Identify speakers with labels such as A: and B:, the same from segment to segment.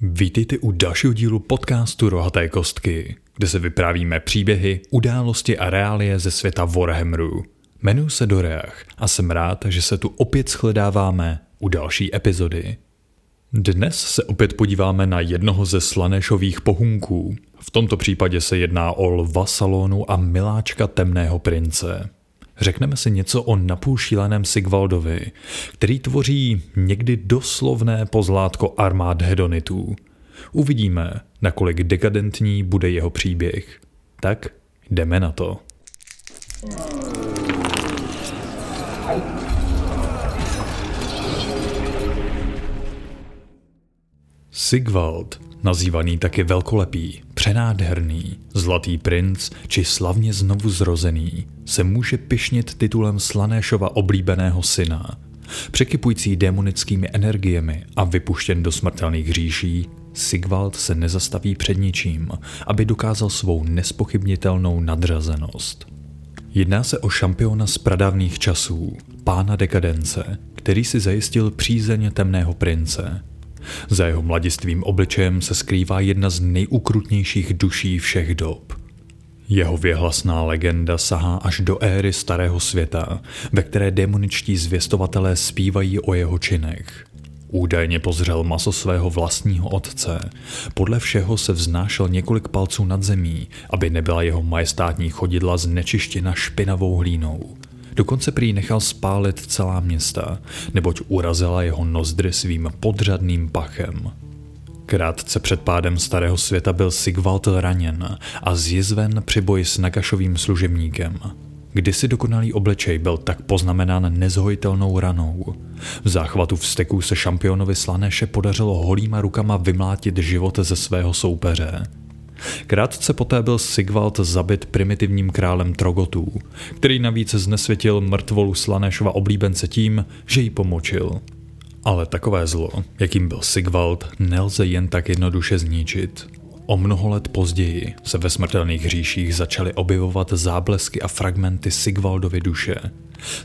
A: Vítejte u dalšího dílu podcastu Rohaté kostky, kde se vyprávíme příběhy, události a reálie ze světa Warhammeru. Jmenuji se Doreach a jsem rád, že se tu opět shledáváme u další epizody. Dnes se opět podíváme na jednoho ze slanéšových pohunků. V tomto případě se jedná o lva salonu a miláčka temného prince. Řekneme si něco o napůl šíleném Sigvaldovi, který tvoří někdy doslovné pozlátko armád hedonitů. Uvidíme, nakolik dekadentní bude jeho příběh. Tak jdeme na to. Sigvald, nazývaný taky velkolepý, přenádherný, zlatý princ či slavně znovu zrozený, se může pišnit titulem Slanéšova oblíbeného syna. Překypující démonickými energiemi a vypuštěn do smrtelných říší, Sigvald se nezastaví před ničím, aby dokázal svou nespochybnitelnou nadřazenost. Jedná se o šampiona z pradávných časů, pána dekadence, který si zajistil přízeň temného prince, za jeho mladistvým obličejem se skrývá jedna z nejukrutnějších duší všech dob. Jeho věhlasná legenda sahá až do éry starého světa, ve které demoničtí zvěstovatelé zpívají o jeho činech. Údajně pozřel maso svého vlastního otce. Podle všeho se vznášel několik palců nad zemí, aby nebyla jeho majestátní chodidla znečištěna špinavou hlínou. Dokonce prý nechal spálit celá města, neboť urazila jeho nozdry svým podřadným pachem. Krátce před pádem starého světa byl Sigvald raněn a zjizven při boji s Nagašovým služebníkem. Kdysi dokonalý oblečej byl tak poznamenán nezhojitelnou ranou. V záchvatu vzteků se šampionovi Slanéše podařilo holýma rukama vymlátit život ze svého soupeře. Krátce poté byl Sigvald zabit primitivním králem Trogotů, který navíc znesvětil mrtvolu Slanéšova oblíbence tím, že jí pomočil. Ale takové zlo, jakým byl Sigvald, nelze jen tak jednoduše zničit. O mnoho let později se ve smrtelných hříších začaly objevovat záblesky a fragmenty Sigvaldovy duše.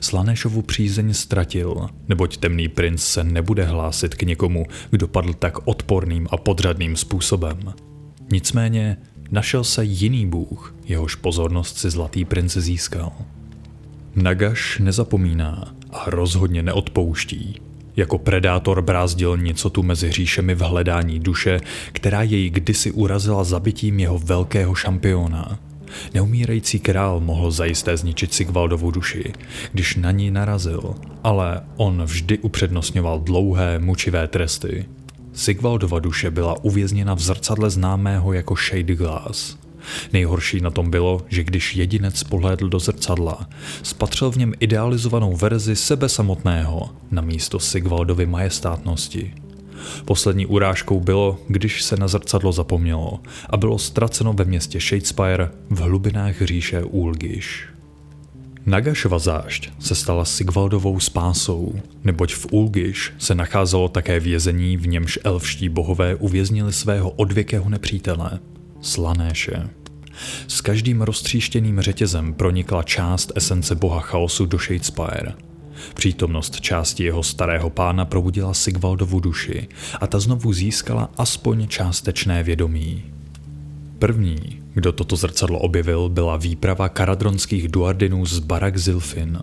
A: Slanéšovu přízeň ztratil, neboť temný princ se nebude hlásit k někomu, kdo padl tak odporným a podřadným způsobem. Nicméně našel se jiný bůh, jehož pozornost si zlatý princ získal. Nagaš nezapomíná a rozhodně neodpouští. Jako predátor brázdil něco tu mezi hříšemi v hledání duše, která jej kdysi urazila zabitím jeho velkého šampiona. Neumírající král mohl zajisté zničit Sigvaldovu duši, když na ní narazil, ale on vždy upřednostňoval dlouhé, mučivé tresty. Sigvaldova duše byla uvězněna v zrcadle známého jako Shade Glass. Nejhorší na tom bylo, že když jedinec pohlédl do zrcadla, spatřil v něm idealizovanou verzi sebe samotného na místo Sigvaldovy majestátnosti. Poslední urážkou bylo, když se na zrcadlo zapomnělo a bylo ztraceno ve městě Shadespire v hlubinách říše Ulgish. Nagašova zášť se stala Sigvaldovou spásou, neboť v Ulgiš se nacházelo také vězení, v němž elfští bohové uvěznili svého odvěkého nepřítele, Slanéše. S každým roztříštěným řetězem pronikla část esence boha chaosu do Shadespire. Přítomnost části jeho starého pána probudila Sigvaldovu duši a ta znovu získala aspoň částečné vědomí. První, kdo toto zrcadlo objevil, byla výprava karadronských duardinů z Barak Zilfin.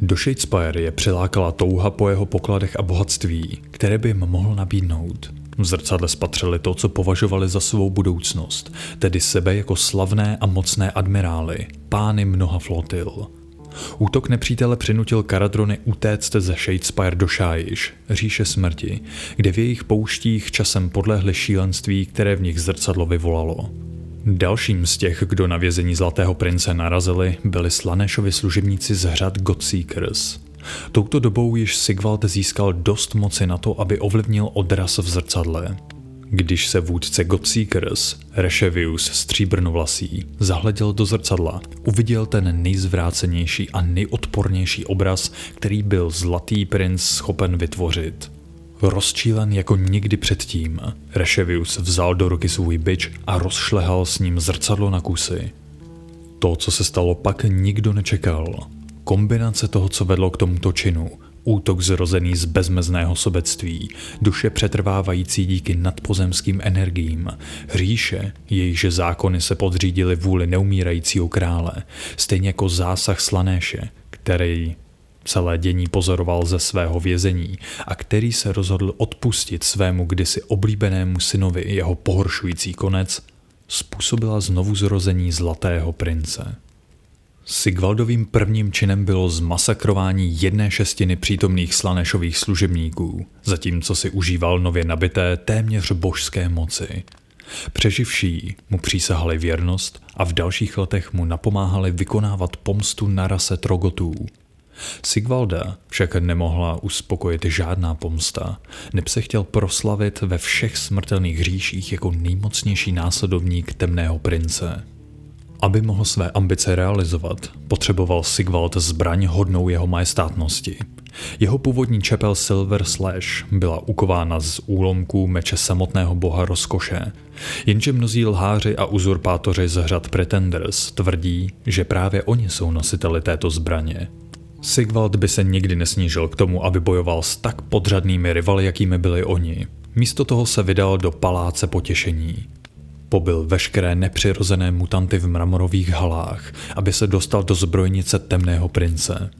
A: Do Shadespire je přilákala touha po jeho pokladech a bohatství, které by jim mohl nabídnout. V zrcadle spatřili to, co považovali za svou budoucnost, tedy sebe jako slavné a mocné admirály, pány mnoha flotil. Útok nepřítele přinutil Karadrony utéct ze Shadespire do Shaish, říše smrti, kde v jejich pouštích časem podlehly šílenství, které v nich zrcadlo vyvolalo. Dalším z těch, kdo na vězení Zlatého prince narazili, byli Slanešovi služebníci z hrad Godseekers. Touto dobou již Sigvald získal dost moci na to, aby ovlivnil odraz v zrcadle. Když se vůdce Godseekers, Reshevius stříbrnovlasý, zahleděl do zrcadla, uviděl ten nejzvrácenější a nejodpornější obraz, který byl Zlatý princ schopen vytvořit. Rozčílen jako nikdy předtím, Reševius vzal do ruky svůj byč a rozšlehal s ním zrcadlo na kusy. To, co se stalo pak, nikdo nečekal. Kombinace toho, co vedlo k tomuto činu, Útok zrozený z bezmezného sobectví, duše přetrvávající díky nadpozemským energiím, říše, jejíž zákony se podřídily vůli neumírajícího krále, stejně jako zásah Slanéše, který celé dění pozoroval ze svého vězení a který se rozhodl odpustit svému kdysi oblíbenému synovi jeho pohoršující konec, způsobila znovu zrození zlatého prince. Sigvaldovým prvním činem bylo zmasakrování jedné šestiny přítomných Slanešových služebníků, zatímco si užíval nově nabité téměř božské moci. Přeživší mu přísahali věrnost a v dalších letech mu napomáhali vykonávat pomstu na rase Trogotů. Sigvalda však nemohla uspokojit žádná pomsta, neb se chtěl proslavit ve všech smrtelných hříších jako nejmocnější následovník temného prince. Aby mohl své ambice realizovat, potřeboval Sigvald zbraň hodnou jeho majestátnosti. Jeho původní čepel Silver Slash byla ukována z úlomků meče samotného boha rozkoše, jenže mnozí lháři a uzurpátoři z řad Pretenders tvrdí, že právě oni jsou nositeli této zbraně. Sigvald by se nikdy nesnížil k tomu, aby bojoval s tak podřadnými rivaly, jakými byli oni. Místo toho se vydal do paláce potěšení. Pobyl veškeré nepřirozené mutanty v mramorových halách, aby se dostal do zbrojnice temného prince.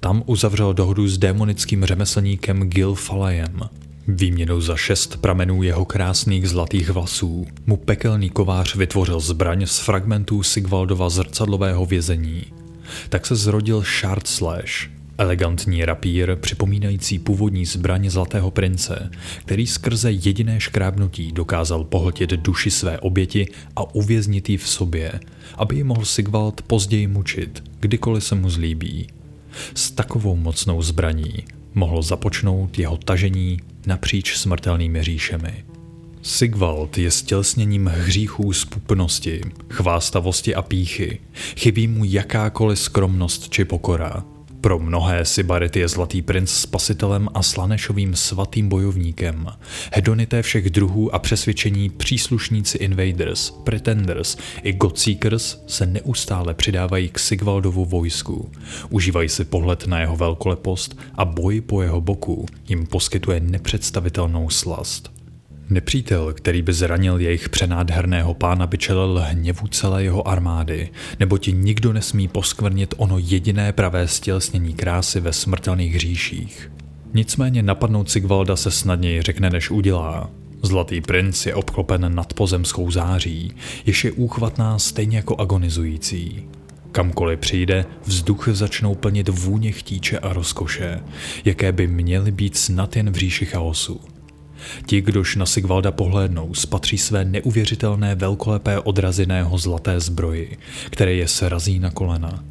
A: Tam uzavřel dohodu s démonickým řemeslníkem Gil Falajem. Výměnou za šest pramenů jeho krásných zlatých vlasů mu pekelný kovář vytvořil zbraň z fragmentů Sigvaldova zrcadlového vězení. Tak se zrodil Shard Slash, Elegantní rapír, připomínající původní zbraň Zlatého prince, který skrze jediné škrábnutí dokázal pohltit duši své oběti a uvěznit ji v sobě, aby ji mohl Sigvald později mučit, kdykoliv se mu zlíbí. S takovou mocnou zbraní mohlo započnout jeho tažení napříč smrtelnými říšemi. Sigvald je stělsněním hříchů spupnosti, chvástavosti a píchy. Chybí mu jakákoliv skromnost či pokora – pro mnohé Sibarit je Zlatý princ spasitelem a Slanešovým svatým bojovníkem. Hedonité všech druhů a přesvědčení příslušníci Invaders, Pretenders i Godseekers se neustále přidávají k Sigvaldovu vojsku. Užívají si pohled na jeho velkolepost a boj po jeho boku jim poskytuje nepředstavitelnou slast. Nepřítel, který by zranil jejich přenádherného pána, by čelil hněvu celé jeho armády, nebo ti nikdo nesmí poskvrnit ono jediné pravé stělsnění krásy ve smrtelných hříších. Nicméně napadnout Sigvalda se snadněji řekne, než udělá. Zlatý princ je obklopen nad pozemskou září, jež je úchvatná stejně jako agonizující. Kamkoliv přijde, vzduch začnou plnit vůně chtíče a rozkoše, jaké by měly být snad jen v říši chaosu. Ti, kdož na Sigvalda pohlédnou, spatří své neuvěřitelné velkolepé odraziného zlaté zbroji, které je srazí na kolena.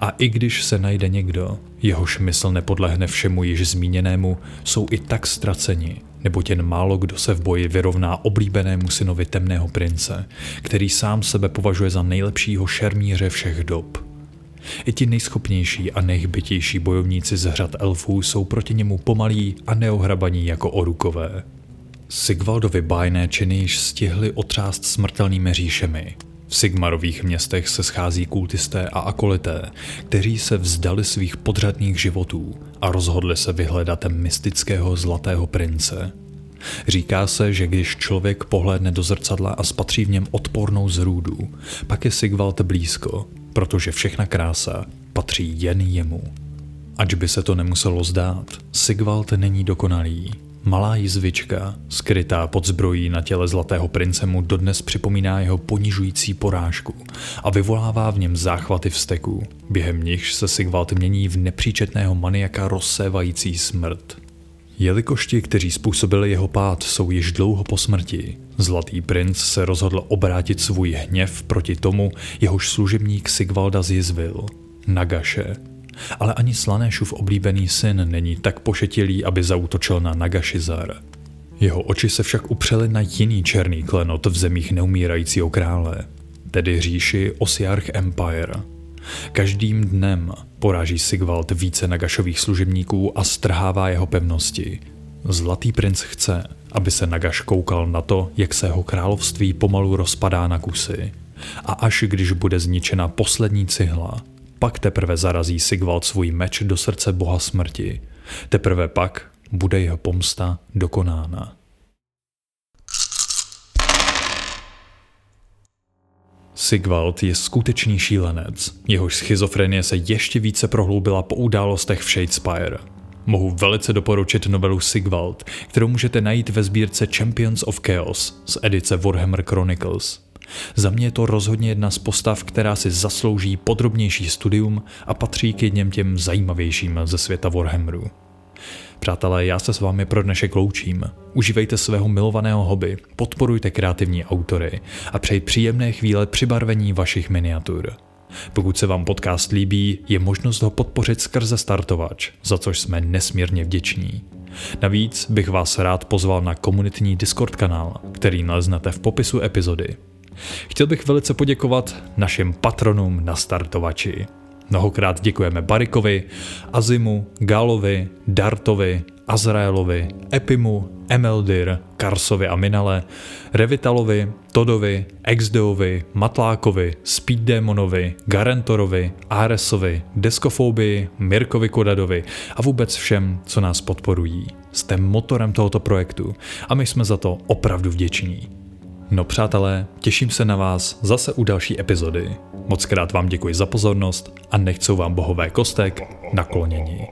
A: A i když se najde někdo, jehož mysl nepodlehne všemu již zmíněnému, jsou i tak ztraceni, nebo jen málo kdo se v boji vyrovná oblíbenému synovi temného prince, který sám sebe považuje za nejlepšího šermíře všech dob. I ti nejschopnější a nejhbitější bojovníci z hrad elfů jsou proti němu pomalí a neohrabaní jako orukové. Sigvaldovi bájné činy již stihly otřást smrtelnými říšemi. V Sigmarových městech se schází kultisté a akolité, kteří se vzdali svých podřadných životů a rozhodli se vyhledat mystického zlatého prince. Říká se, že když člověk pohlédne do zrcadla a spatří v něm odpornou zrůdu, pak je Sigvald blízko protože všechna krása patří jen jemu. Ač by se to nemuselo zdát, Sigvald není dokonalý. Malá jizvička, skrytá pod zbrojí na těle Zlatého prince mu dodnes připomíná jeho ponižující porážku a vyvolává v něm záchvaty vzteku, během nichž se Sigvald mění v nepříčetného maniaka rozsévající smrt. Jelikož ti, kteří způsobili jeho pád, jsou již dlouho po smrti, Zlatý princ se rozhodl obrátit svůj hněv proti tomu, jehož služebník Sigvalda zjizvil, Nagaše. Ale ani Slanéšův oblíbený syn není tak pošetilý, aby zautočil na Nagashizar. Jeho oči se však upřely na jiný černý klenot v zemích neumírajícího krále, tedy říši Osiarch Empire. Každým dnem poráží Sigvald více Nagašových služebníků a strhává jeho pevnosti. Zlatý princ chce, aby se Nagaš koukal na to, jak se jeho království pomalu rozpadá na kusy. A až když bude zničena poslední cihla, pak teprve zarazí Sigvald svůj meč do srdce boha smrti Teprve pak bude jeho pomsta dokonána. Sigvald je skutečný šílenec. Jehož schizofrenie se ještě více prohloubila po událostech v Shadespire. Mohu velice doporučit novelu Sigvald, kterou můžete najít ve sbírce Champions of Chaos z edice Warhammer Chronicles. Za mě je to rozhodně jedna z postav, která si zaslouží podrobnější studium a patří k jedním těm zajímavějším ze světa Warhammeru. Přátelé, já se s vámi pro dnešek loučím. Užívejte svého milovaného hobby, podporujte kreativní autory a přeji příjemné chvíle při barvení vašich miniatur. Pokud se vám podcast líbí, je možnost ho podpořit skrze startovač, za což jsme nesmírně vděční. Navíc bych vás rád pozval na komunitní Discord kanál, který naleznete v popisu epizody. Chtěl bych velice poděkovat našim patronům na startovači. Mnohokrát děkujeme Barikovi, Azimu, Galovi, Dartovi, Azraelovi, Epimu, Emeldir, Karsovi a Minale, Revitalovi, Todovi, Exdeovi, Matlákovi, Speeddémonovi, Garentorovi, Aresovi, Deskofobii, Mirkovi Kodadovi a vůbec všem, co nás podporují. Jste motorem tohoto projektu a my jsme za to opravdu vděční. No přátelé, těším se na vás zase u další epizody. Moc krát vám děkuji za pozornost a nechcou vám bohové kostek naklonění.